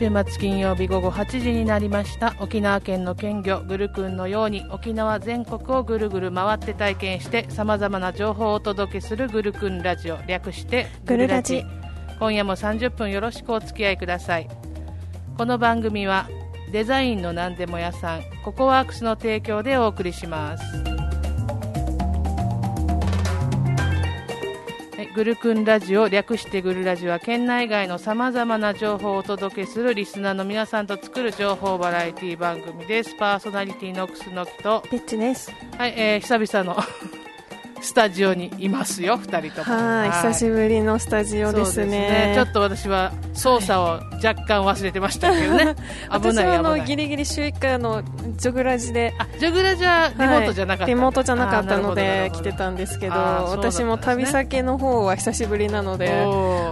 週末金曜日午後8時になりました。沖縄県の県魚グルクンのように沖縄全国をぐるぐる回って体験してさまざまな情報をお届けするグルクンラジオ。略してグルラジ。今夜も30分よろしくお付き合いください。この番組はデザインの何でも屋さんココワークスの提供でお送りしますグルクンラジオ略してグルラジオは県内外のさまざまな情報をお届けするリスナーの皆さんと作る情報バラエティ番組ですパーソナリティのクスノキとピッチです。はい、えー、久々のスタジオにいますよ二人とも。はい、久しぶりのスタジオですそうね。ちょっと私は操作を若干忘れてましたけどね。危私ない。はあのギリギリ週1回あのジョグラジで。あジョグラじゃリモートじゃなかった、はいリモートじゃなかったので来てたんですけどね。私も旅先の方は久しぶりなので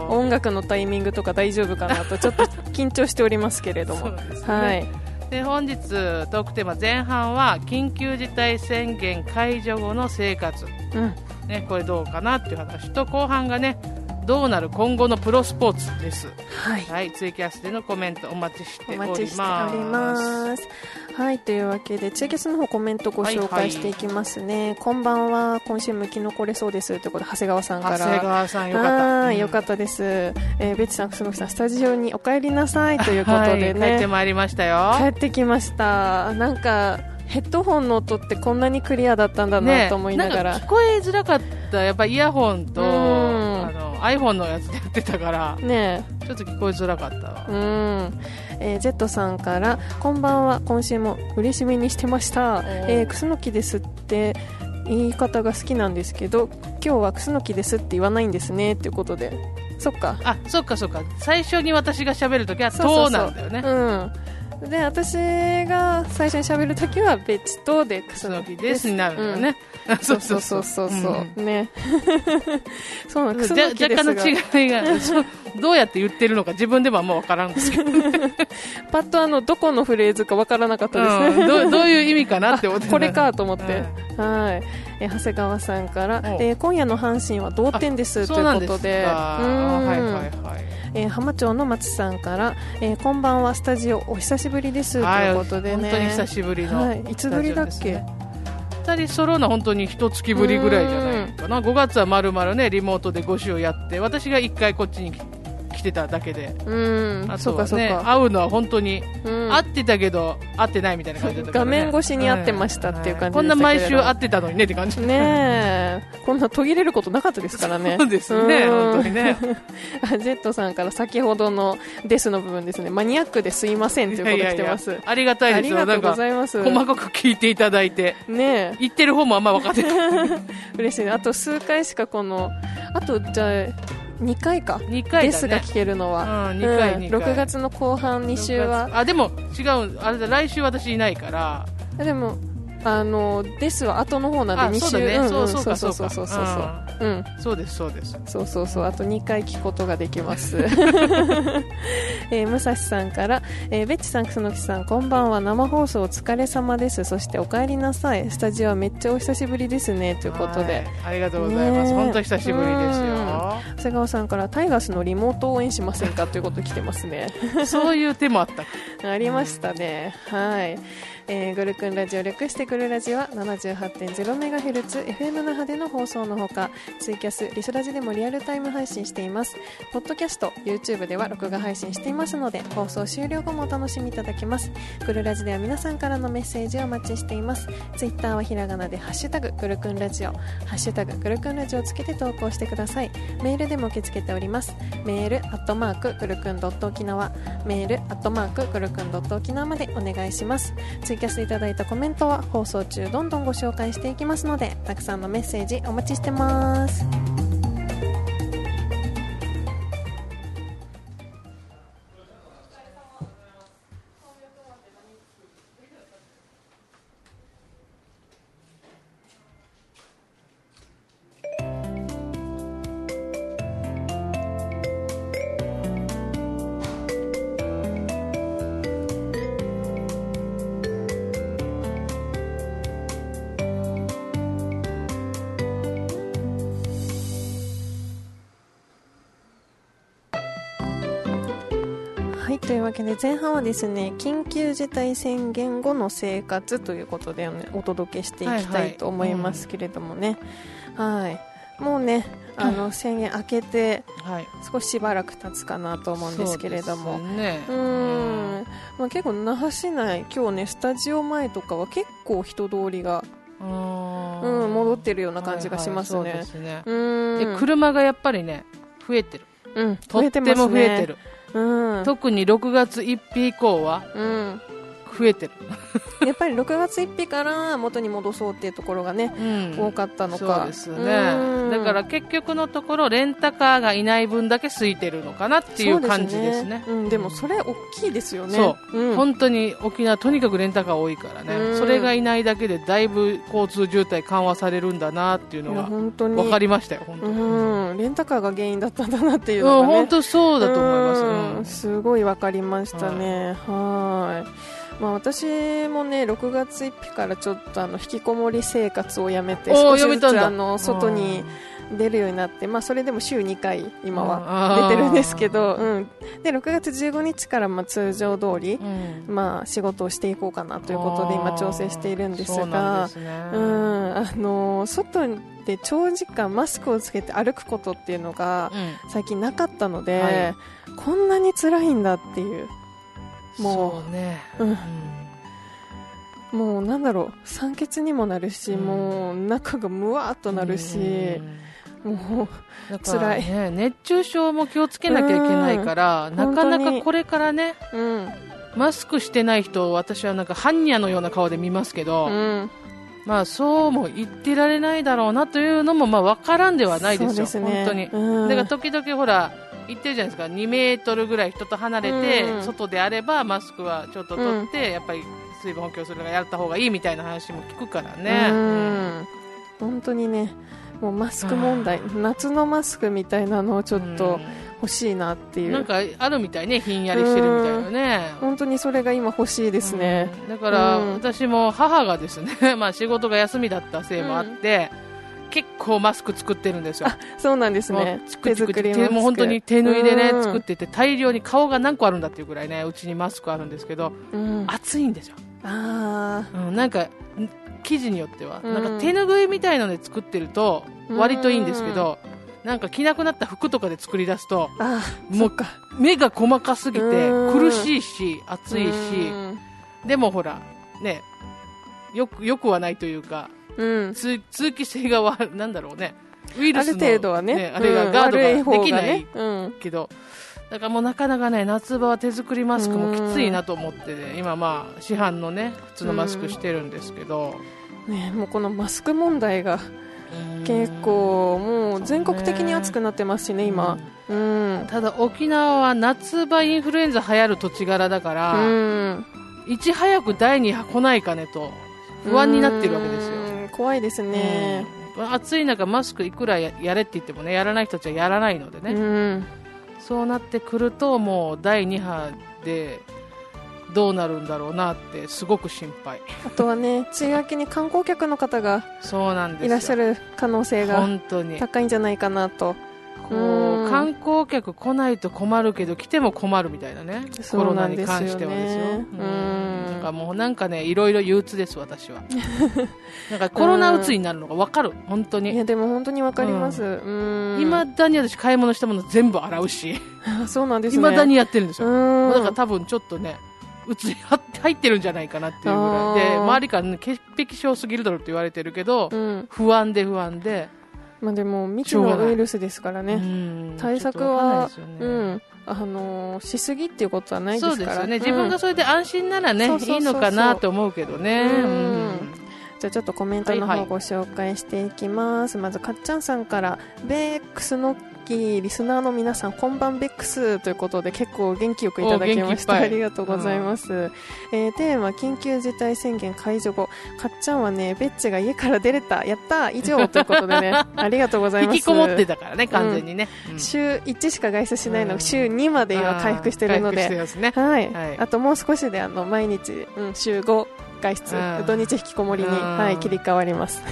音楽のタイミングとか大丈夫かなとちょっと緊張しておりますけれども。ね。はいで本日トークテーマ前半は緊急事態宣言解除後の生活、うん。ね、これどうかなっていう話。と後半がねどうなる今後のプロスポーツですはいはいツイキャスでのコメントお待ちしておおります。はい、というわけで、ツイキャスの方コメントご紹介していきますね。こんばんは、今週も生き残れそうです。ということで、長谷川さんから。長谷川さんよかったはい、よかったです。えー、ベッチさん、楠木さん、スタジオにお帰りなさいということではい、帰ってね。まいりましたよ帰ってきました。なんか、ヘッドホンの音ってこんなにクリアだったんだなと思いながら。んか聞こえづらかったやっぱイヤホンと iPhone のやつでやってたからねちょっと聞こえづらかったわ。うん、えー、Z さんからこんばんは今週も嬉しみにしてました、えー、クスノキですって言い方が好きなんですけど今日はクスノキですって言わないんですねっていうことで。そっか。あそっかそっか。最初に私が喋るときは「そうそうそう。と」なんだよね。うん。で私が最初に喋るときはベッチとでクスクスノノキですすになるんだよね、そうそうそうそうそう、ん。ね。そうなのクスじゃノキです若が干の違いが。どうやって言ってるのか自分でもあんま分からん。ですけど、パッとあのどこのフレーズかわからなかったですね、うん。どうどういう意味かなって思って。あこれかと思って、はい、えー長谷川さんから、おえー今夜の阪神は同点です。ということで。か。うん。はいはいはい。えー浜町の松さんから、えーこんばんはスタジオお久しぶりです、はい。ということでね。本当に久しぶりの、はい、いつぶりだっけ、2人揃うのは本当に一月ぶりぐらいじゃないかな。5月はまるまるねリモートで5週やって私が1回こっちに来来てただけで。うん。あそうかそうねか、会うのは本当にうん。会ってたけど会ってないみたいな感じだったから、ね、画面越しに会ってましたっていう感じこんな毎週会ってたのにねって感じね。え。こんな途切れることなかったですからね。そうですねうん。本当にね。あジェットさんから先ほどの「です」の部分ですねマニアックですいませんということ来てます。ありがたいですよ。ありがとうございます。細かく聞いていただいて。ねえ。言ってる方もあんま分かってない。嬉しい。ねあと数回しかこのあとじゃあ2回か。2回だね。ですが聞けるのは、うん2回2回。6月の後半2週は。あでも違う。あれだ来週私いないから。でもあのですは後の方なんあで2週そうだね、んそうそうかそそううかそうそうそううん。うんそうですそうです。そうそうそう。あと2回聞くことができます、えー、武蔵さんから、えー、ベッチさん楠木さんこんばんは。生放送お疲れ様です。そしてお帰りなさい。スタジオはめっちゃお久しぶりですね。ということで、はい。ありがとうございます、ね本当久しぶりですよ。長谷川さんからタイガースのリモート応援しませんか？ということ来てますね。そういう手もあった。か ありましたね。はい。えー、グルクンラジオ略してグルラジオは 78.0MHz FM 那覇での放送のほかツイキャスリスラジでもリアルタイム配信しています。ポッドキャスト YouTube では録画配信していますので放送終了後もお楽しみいただけます。グルラジでは皆さんからのメッセージをお待ちしています。ツイッターはひらがなでハッシュタググルクンラジオ。ハッシュタググルクンラジオをつけて投稿してください。メールでも受け付けております。メールアットマークグルクンドット沖縄。メールアットマークグルクンドット沖縄までお願いします。ツイキャスいただいたコメントは放送中どんどんご紹介していきますのでたくさんのメッセージお待ちしてます。わけで前半はですね緊急事態宣言後の生活ということで、ね、お届けしていきたいと思いますけれどもね、はいもうねあの宣言明けてはい。少ししばらく経つかなと思うんですけれども。ね。うーん、まあ、結構那覇市内今日ねスタジオ前とかは結構人通りが、うん。うん、戻ってるような感じがしますね、はいはいそうで車がやっぱりね増えてる。うん、とっても増えてる、うん、特に6月1日以降は。うん、増えてる、やっぱり6月1日から元に戻そうっていうところがね、うん。多かったのか。そうですね。ん。だから結局のところレンタカーがいない分だけ空いてるのかなっていう感じですね。うん、でもそれ大きいですよね。そう、うん、本当に沖縄とにかくレンタカー多いからね、うん。それがいないだけでだいぶ交通渋滞緩和されるんだなっていうのが本当に。分かりましたよ本当に、うん、レンタカーが原因だったんだなっていううんのがね、本当そうだと思います、すごい分かりましたね、はいまあ、私もね6月1日からちょっとあの引きこもり生活をやめて少しずつあの外に出るようになって、まあ、それでも週2回今はは出てるんですけど、うん、で6月15日からまあ通常通り、うん。まあ、仕事をしていこうかなということで今調整しているんですがですね。うん。あの外で長時間マスクをつけて歩くことっていうのがうん。最近なかったので、はい。こんなに辛いんだっていうもそうね、うん。うん。もうなんだろう。酸欠にもなるし、うん。もう中がむわーっとなるし、もだから辛ね、熱中症も気をつけなきゃいけないから、うん。なかなかこれからね、う、うん、マスクしてない人を私はなんか般若のような顔で見ますけど、うん、まあそうも言ってられないだろうなというのもまあ分からんではないですよ、そうね。本当に。うん、だから時々ほら、言ってるじゃないですか、2メートルぐらい人と離れて、うん。外であればマスクはちょっと取って、やっぱり水分補給するのがやった方がいいみたいな話も聞くからね。うん。本当にねもうマスク問題夏のマスクみたいなのをちょっと欲しいなっていう、なんかあるみたいね、ひんやりしてるみたいなね。本当にそれが今欲しいですね、うん。だから、うん。私も母がですね、まあ仕事が休みだったせいもあって、結構マスク作ってるんですよ。あそうなんですね。手作りもう本当に手縫いでね、うん。作ってて大量に顔が何個あるんだっていうぐらいねうちにマスクあるんですけどうん、あ暑いんですよ、あうん、なんかん生地によっては、うん。なんか手ぬぐいみたいので作ってると割といいんですけど、なんか着なくなった服とかで作り出すともう目が細かすぎてうん。苦しいし暑いし。うん。でもほらねよくよくはないというかうん。通通気性がわなんだろうね。ウイルあるスの程度はね。あれがうん。ガードができないうん。けど、だからもうなかなかね夏場は手作りマスクもきついなと思って、ね、今まあ市販のね普通のマスクしてるんですけど、ね、もうこのマスク問題がうん。結構もう全国的に暑くなってますしね今。うん。ただ沖縄は夏場インフルエンザ流行る土地柄だから、うん。いち早く第2波来ないかねと不安になってるわけですよ、うん怖いですね。うん。暑い中マスクいくらややれって言ってもねやらない人たちはやらないのでね、うん。そうなってくるともう第2波でどうなるんだろうなってすごく心配。あとはね 梅雨明けに観光客の方がそうなんですよ。いらっしゃる可能性が本当に。高いんじゃないかなとこうん。う観光客来ないと困るけど来ても困るみたいなね。コそうロナに関してはですよ。うん。なんかもうなんかねいろいろ憂鬱です私は。なんかコロナうつになるのが分かる。本当いにやでも本当にわかります。うん。いまだに私買い物したもの全部洗うし。あ そうなんですね。いまだにやってるんですよ。うん。だから多分ちょっとねうつに入ってるんじゃないかなっていうぐらい。で周りから、ね、潔癖症すぎるだろうって言われてるけど、うん。不安で不安で、まあでも未知のウイルスですからね。うん。対策はね。うん。あのーしすぎっていうことはないですから。そうですよね、自分がそれで安心ならね、いいのかなと思うけどね。じゃあちょっとコメントのはいはい。方ご紹介していきます、まずかっちゃんさんからベックスのきリスナーの皆さんこんばんベックスということで結構元気よくいただきましたありがとうございます、えーテーマ緊急事態宣言解除後かっちゃんはねベッチが家から出れたやったー以上ということでね ありがとうございます。引きこもってたからね、完全にね。うん。週1しか外出しないのうん。が週2まで今回復してるので。はい、はい。あともう少しであの毎日、うん、週5外出うん。土日引きこもりに、うん。はい、切り替わります。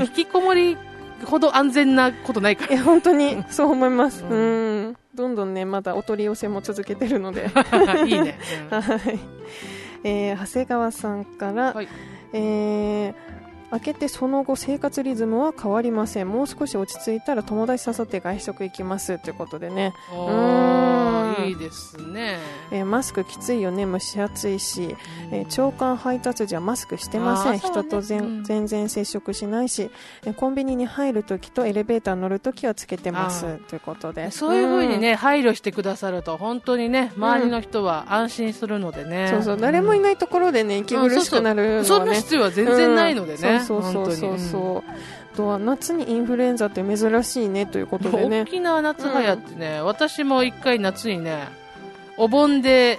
引きこもりほど安全なことないから。本当にそう思います、ううん。ん、どんどんねまだお取り寄せも続けてるので。いいね、うん。はい、えー長谷川さんから、はい。えー明けてその後生活リズムは変わりません。もう少し落ち着いたら友達誘って外食行きます。ということでね、おうーん。いいですね、えーマスクきついよね。蒸し暑いし、うん。えー長官配達時はマスクしてません、ね。人と全,、うん。全然接触しないし、えーコンビニに入るときとエレベーター乗るときはつけてます。あということで。そういうふうにね、配慮してくださると本当にね周りの人は安心するのでね、そうそう。誰もいないところでね息苦しくなるのはね、そんな必要は全然ないのでね、うんそうそうそうそう。とは夏にインフルエンザって珍しいねということでね。沖縄夏流行ってね、私も一回夏にねお盆で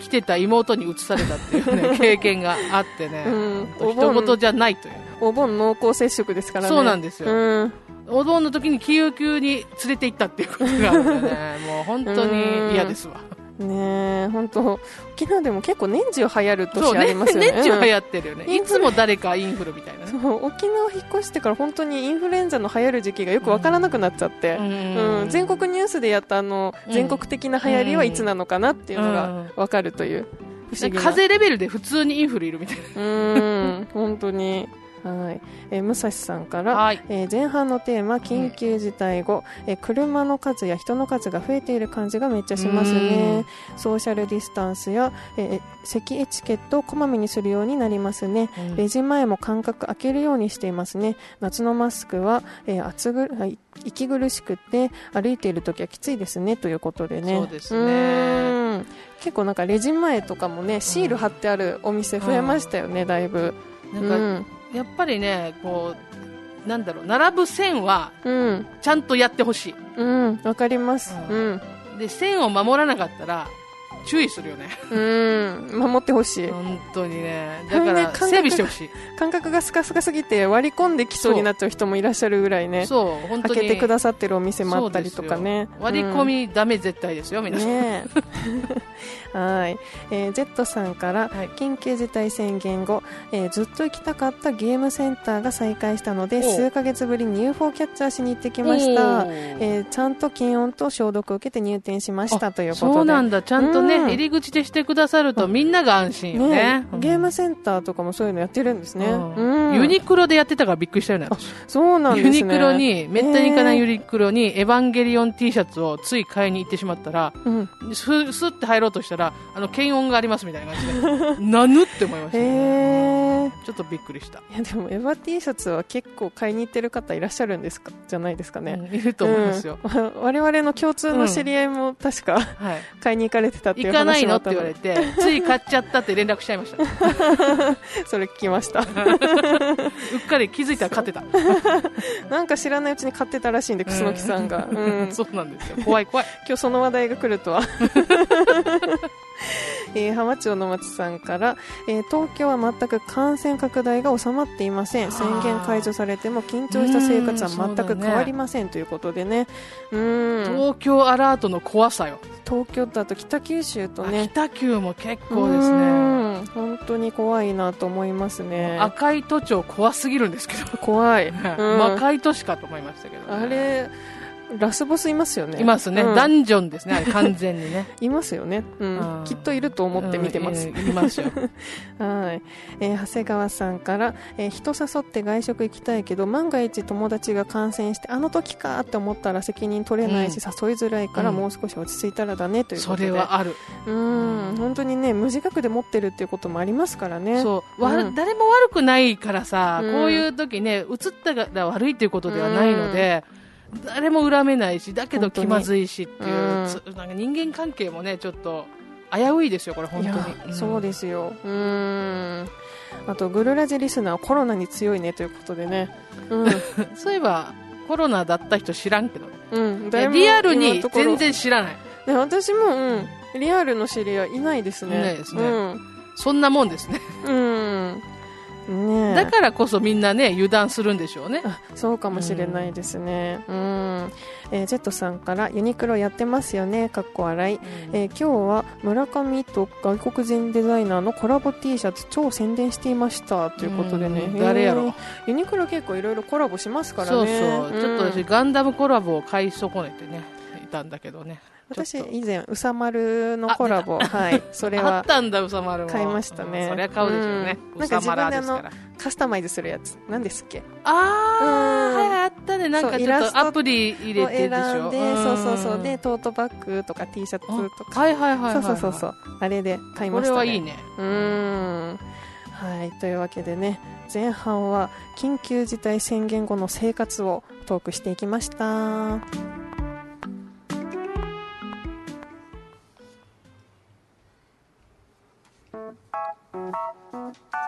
来てた妹に移されたっていうね 経験があってね、うん。本当人事じゃないというお盆濃厚接触ですからね。そうなんですよ。うん。お盆の時に救急に連れて行ったっていうことがあるのでねもう本当に嫌ですわねえ本当沖縄でも結構年中流行る年ありますよね。年中流うん。行ってるよね、いつも誰かインフルみたいなね。そう沖縄引っ越してから本当にインフルエンザの流行る時期がよくわからなくなっちゃって、うんうん全国ニュースでやったあのうん。全国的な流行りはいつなのかなっていうのがわかるという。不思議な。風邪レベルで普通にインフルいるみたいうん。本当にはい、えー武蔵さんから、なはい。えー前半のテーマ緊急事態後、えー車の数や人の数が増えている感じがめっちゃしますね。ソーシャルディスタンスや、えー席エチケットをこまめにするようになりますね。うん。レジ前も間隔空けるようにしていますね。夏のマスクは、えー暑ぐ息苦しくて歩いている時はきついですね。ということでね。そうですね。うん。結構なんかレジ前とかもねシール貼ってあるお店増えましたよね、だいぶ。なんか、うんやっぱりねこうなんだろう並ぶ線はうん。ちゃんとやってほしうんわかります。ううん。いで線を守らなかったら注意するよね。うん。守ってほしい。本当にね。だからね感覚整備してほしい。感覚がスカスカすぎて割り込んできそうになっちゃう人もいらっしゃるぐらいね。そう。本当に。開けてくださってるお店もあったりとかね。そう。ですよ割り込みダメ絶対ですよ皆さん、ね。え はい、えー、ジェットさんから、はい。緊急事態宣言後、えーずっと行きたかったゲームセンターが再開したのでおう。数ヶ月ぶりに UFO キャッチャーしに行ってきました、おーえーちゃんと検温と消毒を受けて入店しましたということで。そうなんだ。ちゃんとね、うん。入り口でしてくださるとみんなが安心よね。ゲームセンターとかもそういうのやってるんですね、ユニクロでやってたからびっくりしたよね私。そうなんですね。ユニクロにめったに行かないユニ、ニクロにエヴァンゲリオン T シャツをつい買いに行ってしまったらうん、ススッて入ろうとしたらあの検温がありますみたいな感じで。なぬって思いました、へちょっとびっくりした、いやでもエヴァ T シャツは結構買いに行ってる方いらっしゃるんですか？じゃないですかね、うんいると思いますよ、うん。我々の共通の知り合いも確か、はい。買いに行かれてたっていう行かないのっ言わってたのでれて つい買っちゃったって連絡しちゃいました。それ聞きました。うっかり気づいたら買ってた、なんか知らないうちに買ってたらしいんで楠木さんが、うん、そうなんですよ。怖い怖い。今日その話題が来るとは、えー浜町の松さんから、えー東京は全く感染拡大が収まっていません。宣言解除されても緊張した生活は全く変わりませんということでね。うん。東京アラートの怖さよ、東京とあと北九州とあね北九も結構ですうねん。本当に怖いなと思いますね。赤い都庁怖すぎるんですけど、怖い、うん。魔界都市かと思いましたけどね、あれラスボスいますよね。いますね、うん。ダンジョンですねあれ完全にね。いますよね、うん。うん。きっといると思って見てます、うんいいますよ。はい、えー長谷川さんから、えー人誘って外食行きたいけど万が一友達が感染してあの時かって思ったら責任取れないし、誘いづらいからうん。もう少し落ち着いたらだねというこそとで。れはある、うん。本当にね無自覚で持ってるっていうこともありますからね。そう。誰も悪くないからさ、うん。こういう時ね移ったら悪いということではないので、誰も恨めないしだけど気まずいしっていう、うん。つなんか人間関係もねちょっと危ういですよこれ本当いやに、そうですよ。うん。あとグルラジリスナーはコロナに強いねということでね。うん、す そういえばコロナだった人知らんけどうん、リアルに全然知らない。ね、私も、うん、リアルの知り合いいないですね。いないですね。うん。そんなもんですね。うん。ねえだからこそみんなね油断するんでしょうねあそうかもしれないですね。うん。えージェットさんからユニクロやってますよね。かっこ笑い。えー今日は村上と外国人デザイナーのコラボ T シャツ超宣伝していましたということでね。うん誰やろえーユニクロ結構いろいろコラボしますからそうね。そう、ちょっと私ガンダムコラボを買い損ねてねたんだけどね私以前うさまるのコラボはい。それあはったんだうさまるも買いましたね。うんそりゃ買うでしょうね、うん。なんか自分であのカスタマイズするやつ。何ですっけ？あー、うん。はいあったね。なんかちょっとアプリ入れをてでしょ。でそうそうそう。でんトートバッグとか T シャツとか。はいはいはいはい、そうそうそうそう。あれで買いこましたね。れはいいね。うーん。はいというわけでね前半は緊急事態宣言後の生活をトークしていきました Música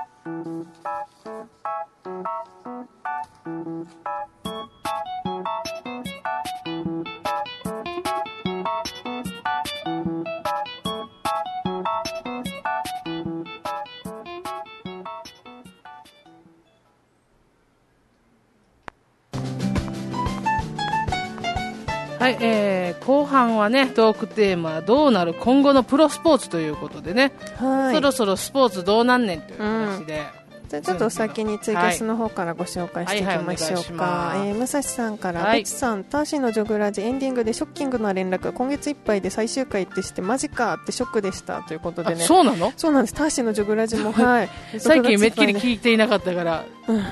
はい、えー、後半はねトークテーマどうなる今後のプロスポーツということでね、はい。そろそろスポーツどうなんねんという話で、じゃあちょっと先にツイキャスの方からご紹介していきましょうか、えー武蔵さんから、はい。さんターシーのジョグラジエンディングでショッキングな連絡。今月いっぱいで最終回ってしてマジかってショックでしたということであねそうなの？そうなんです。ターシーのジョグラジもはい。最近めっきりい聞いていなかったから、うん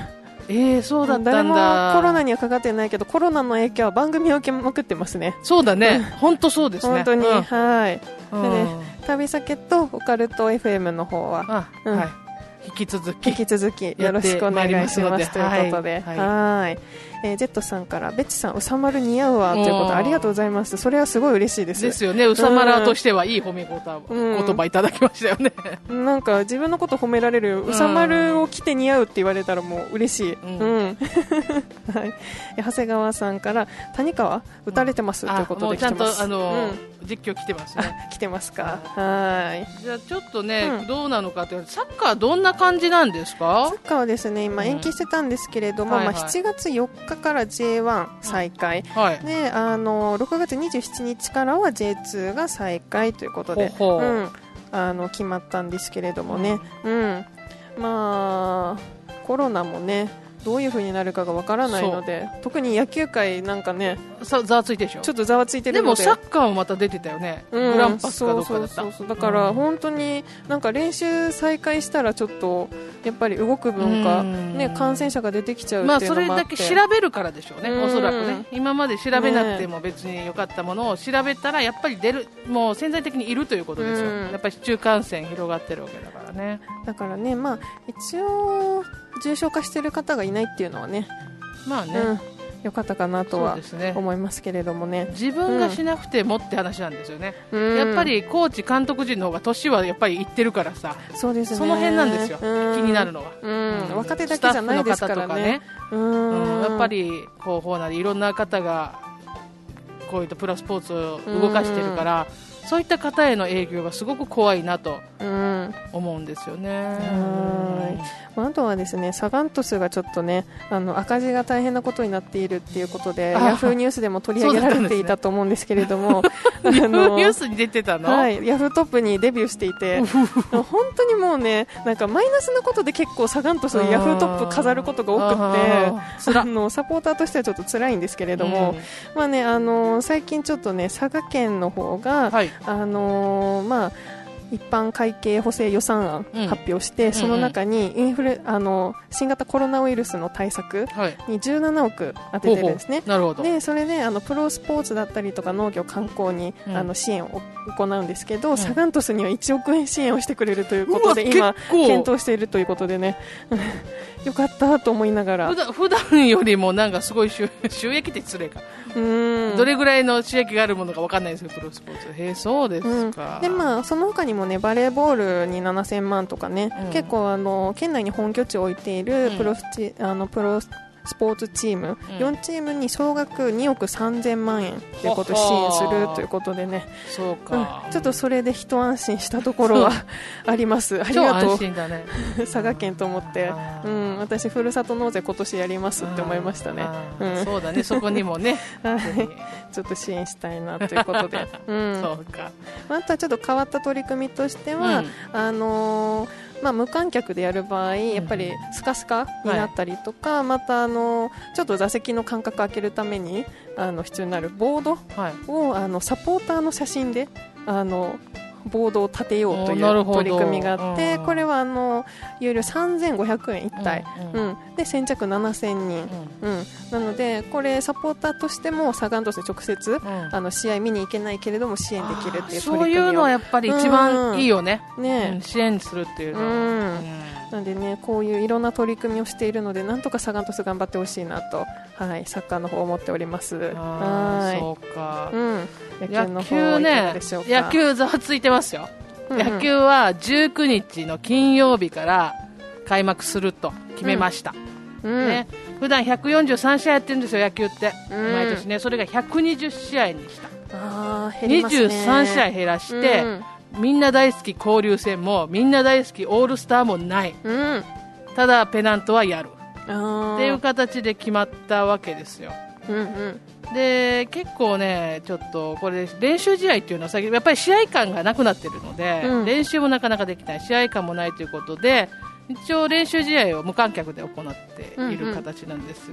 えー、そうだったんだ。誰もコロナにはかかってないけどコロナの影響は番組を受けまくってますね。そうだね。本当そうですね。本当に、うん。はい。うん。でね旅先とオカルト FM の方はあ、うん。はい。引き続き引き続きよろしくお願いしますということで、はい。はいえージェットさんから、ベッチさん、うさまる似合うわということありがとうございます。それはすごい嬉しいです。ですよねうさまらとしてはいい褒め言葉,、うん言葉いただきましたよねなんか自分のこと褒められる、うさまるを着て似合うって言われたらもう嬉しい。うんうん。はい。え長谷川さんから、谷川打たれてます、ということあもうちゃん。とあの、うん実況来てますね 来てますか。はい。じゃあちょっとね、うんどうなのかというとサッカーどんな感じなんですか？サッカーはですね、今延期してたんですけれども、まあ7月4日から J1 再開。はい。であの6月27日からは J2 が再開ということでうん、あの決まったんですけれどもね、うん。まあ、コロナもねどういう風になるかがわからないので特に野球界なんかねさざわついてるでしょ？ちょっとざわついてでるので。もサッカーもまた出てたよね、うん。グランパスかどうかだったそうそうそうそう。だから本当になんか練習再開したらちょっとやっぱり動く分か、うん。ね、感染者が出てきちゃうまあっていうのもあって、それだけ調べるからでしょうね、うん。おそらくね。今まで調べなくても別に良かったものを調べたらやっぱり出るもう潜在的にいるということですよ、うん。やっぱり市中感染広がってるわけだからね。だからね、まあ、一応重症化してる方がいないっていうのはねまあね、うん、よかったかなとは思いますけれどもね。自分がしなくてもって話なんですよね、うん。やっぱりコーチ、監督陣の方が年はやっぱりいってるからさ、そうですね。その辺なんですよ、うん。気になるのは、うん。若手だけじゃないですからね。うん。やっぱり広報なりいろんな方がこういったプロスポーツを動かしてるから、そういった方への影響がすごく怖いなとうん思うんですよね。はい。まああとはですねサガン鳥栖がちょっとねあの赤字が大変なことになっているっていうことであヤフーニュースでも取り上げられていたと思うんですけれどもあニュのースに出てたの、はい、ヤフートップにデビューしていて本当にもうねなんかマイナスなことで結構サガン鳥栖ヤフートップ飾ることが多くてあのサポーターとしてはちょっと辛いんですけれども、うん。まあね、あの最近ちょっとね佐賀県の方が、はい、あのまあ一般会計補正予算案うん。発表して、その中にインフレあの新型コロナウイルスの対策はい、に17億当ててるんですね。なるほど。でそれであのプロスポーツだったりとか農業観光に、うん。あの支援を行うんですけど、ん。サガン鳥栖には1億円支援をしてくれるということで今検討しているということでねよかったと思いながら。普段普段よりもなんかすごい収 収益って失礼か、うん。どれぐらいの収益があるものかわかんないですけどプロスポーツへえそうですか、でまあ、その他にもねバレーボールに7000万とかね、うん。結構あの県内に本拠地を置いているうん。プロスチ、あのプロスポーツチーム、4チームに総額2億3000万円ということを支援するということでね、そううん。か、ちょっとそれで一安心したところはあります。ありがと心だね。う 佐賀県と思って。うん、私ふるさと納税今年やりますって思いましたね。あうん。ーそうだね。そこにもね。ちょっと支援したいなということで、うん、そうかあとはちょっと変わった取り組みとしては、うんあのーまあ、無観客でやる場合やっぱりスカスカになったりとか、またあのちょっと座席の間隔空けるためにあの必要になるボードはい。をあのサポーターの写真であのボードを立てようという取り組みがあってうんこれはあの有料3500円1体、ううん。ん。で先着7000人、うん、なのでこれサポーターとしてもサガン鳥栖で直接うん。あの試合見に行けないけれども支援できるっていうそう取り組みを。いうのはやっぱり一番いいよね、ね。うん支援するっていうのは、うん。うんなんでねこういういろんな取り組みをしているのでなんとかサガン鳥栖頑張ってほしいなと、はい、サッカーの方思っております。はい。そうか、うん、野球の野方ね。野球ざわついてますよ、うんうん。野球は19日の金曜日から開幕すると決めました、うん。ね、普段143試合やってるんですよ野球って、うん。毎年ね。それが120試合にした。あー減りますね。23試合減らして、みんな大好き交流戦もみんな大好きオールスターもない。うん、うんただペナントはやる。っていう形で決まったわけですよ。うんうん。で結構ね、ちょっとこれ練習試合っていうのはやっぱり試合感がなくなってるので、うん。練習もなかなかできない。試合感もないということで一応練習試合を無観客で行っている形なんです、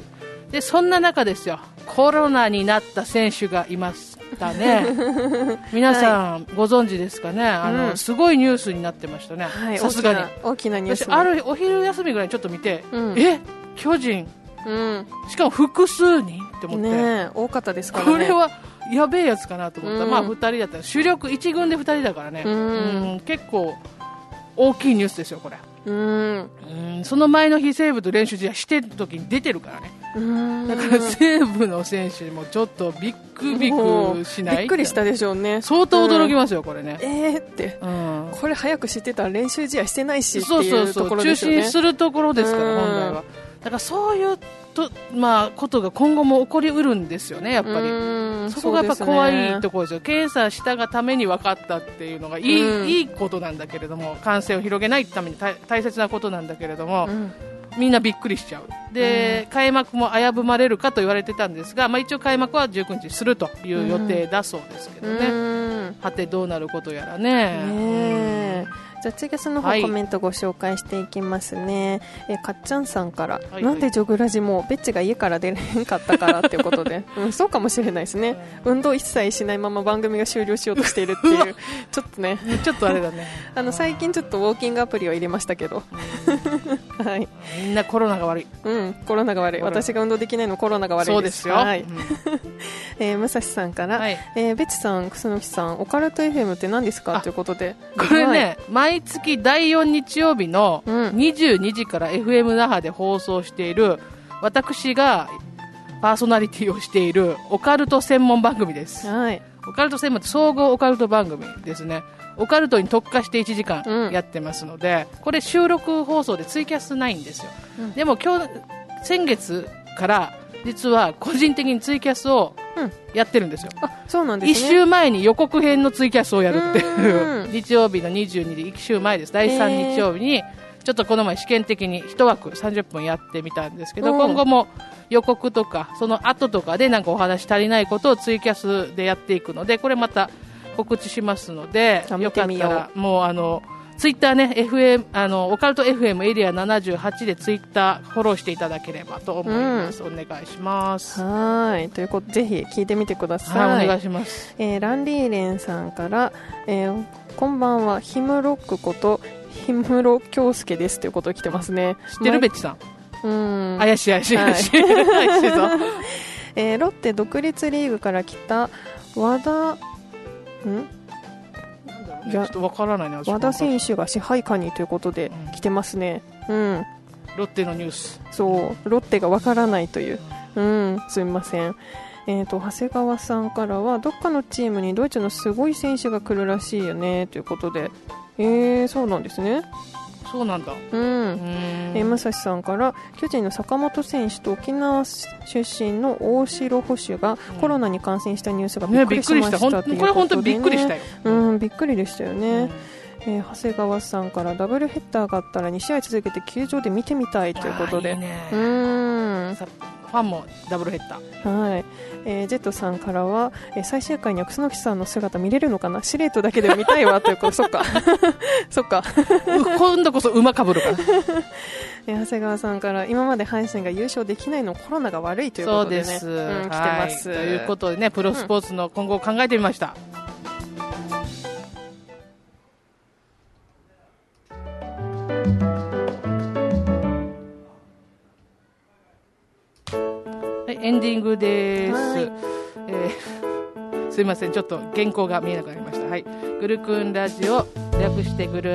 でそんな中ですよ。コロナになった選手がいましたね。皆さんご存知ですかね？あの、うん。すごいニュースになってましたね。はいさすがに。大きなニュース私あるお昼休みぐらいにちょっと見て、うん。え？巨人。うん。しかも複数人って思って、ねえ多かったですからね。これはやべえやつかなと思った。ら、うん。まあ2人だったら主力1軍で2人だからね、うん。うん結構大きいニュースですよ、これ、うん。うん、その前の日、西武と練習試合してる時に出てるからね、うん。だから西武の選手もちょっとビックビックしないびっくりしたでしょうね。相当驚きまますよ、これね。えーって。うん。これ早く知ってたら練習試合してないしってそうそういうとこそう、中ろですよね心するところですから、うん。本来は。だからそういうと、まあ、ことが今後も起こりうるんですよね、やっぱり。うんそこがやっぱ怖いとこころですよ、検査したがために分かったっていうのがいい,、うん。いいことなんだけれども、感染を広げないために大大切なことなんだけれども、うん。みんなびっくりしちゃう、で開幕も危ぶまれるかと言われてたんですが、まあ、一応、開幕は19日にするという予定だそうですけどね、うん。はてどうなることやらね。ねえじゃあツイキャスの方、はい。コメントご紹介していきますね。えかっちゃんさんから、はい。なんでジョグラジもベッチが家から出れへんかったからっていうことで、うん、そうかもしれないですね、運動一切しないまま番組が終了しようとしているっていう。ちょっとね。うんちょっとあれだね、あの最近ちょっとウォーキングアプリを入れましたけど、はい。みんなコロナが悪い、うん、コロナが悪い。私が運動できないのコロナが悪いです。そうですよ、はい。うん。えー、武蔵さんから、はい。えーベッチさん、楠木さんオカルト FM って何ですか？あということで。これね、はい毎月第4日曜日のうん。22時から FM 那覇で放送している私がパーソナリティをしているオカルト専門番組です。はい。オカルト専門総合オカルト番組ですね。オカルトに特化して1時間うん。やってますので、これ収録放送でツイキャスないんですよ、うん。でも今日先月から実は個人的にツイキャスをうんやってるんですよ、あそうなんですね。一週前に予告編のツイキャスをやるっていう。うん。日曜日の22時1週前です。第3日曜日にちょっとこの前試験的に1枠30分やってみたんですけど、うん。今後も予告とかその後とかでなんかお話足りないことをツイキャスでやっていくのでこれまた告知しますのでよかったらもうあのツイッターね FM あのオカルト FM エリア78でツイッターフォローしていただければと思います、お願いします。はい。ということでぜひ聞いてみてください、はいお願いします。えーランリーレンさんから、えーこんばんは。ヒムロックこと氷室京介ですということを来てますね。知ってるべっちさん？うん。怪しい怪しいはい。怪しい。怪しいぞ。えーロッテ独立リーグから来た和田ん？ちょっとわからないな和田選手が支配下にということでうん。来てますね。うん。ロッテのニュース。そう。ロッテがわからないという。うん。すみません。えー、と長谷川さんからはどっかのチームにドイツのすごい選手が来るらしいよねということで。えー、そうなんですねそうなんだ。うん。えー武蔵さんから巨人の坂本選手と沖縄出身の大城捕手がコロナに感染したニュースがびっくりしましたほんたというここれ本当びっくりしたよ。うん。びっくりでしたよね、うん。えー長谷川さんからダブルヘッダーがあったら2試合続けて球場で見てみたいということで。いいね。うーん。さファンもダブルヘッダー。はい、えージェットさんからは、えー最終回には楠木さんの姿見れるのかな？シレートだけでも見たいわ。ということそっか。そっか、う今度こそ馬かぶるから。えー長谷川さんから今まで阪神が優勝できないのコロナが悪いということでね。そうです、うん、来てはい。ます、ということでねプロスポーツの今後を考えてみました、はい、エンディングです。はいえーすいません、ちょっと原稿が見えなくなりました。はい。グルクンラジオ、略してグル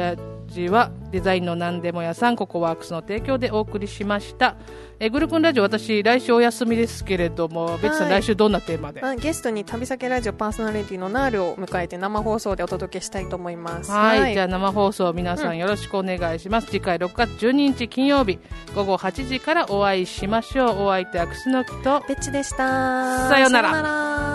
ジは、デザインの何でも屋さん、ココワークスの提供でお送りしました。えグルクンラジオ、私、来週お休みですけれども、ベツさん、来週どんなテーマでゲストに旅先ラジオパーソナリティのナールを迎えて生放送でお届けしたいと思いますはい、じゃあ生放送皆さんよろしくお願いします、次回6月12日金曜日午後8時からお会いしましょうお相手はクスノキとベッチでしたさよならさようなら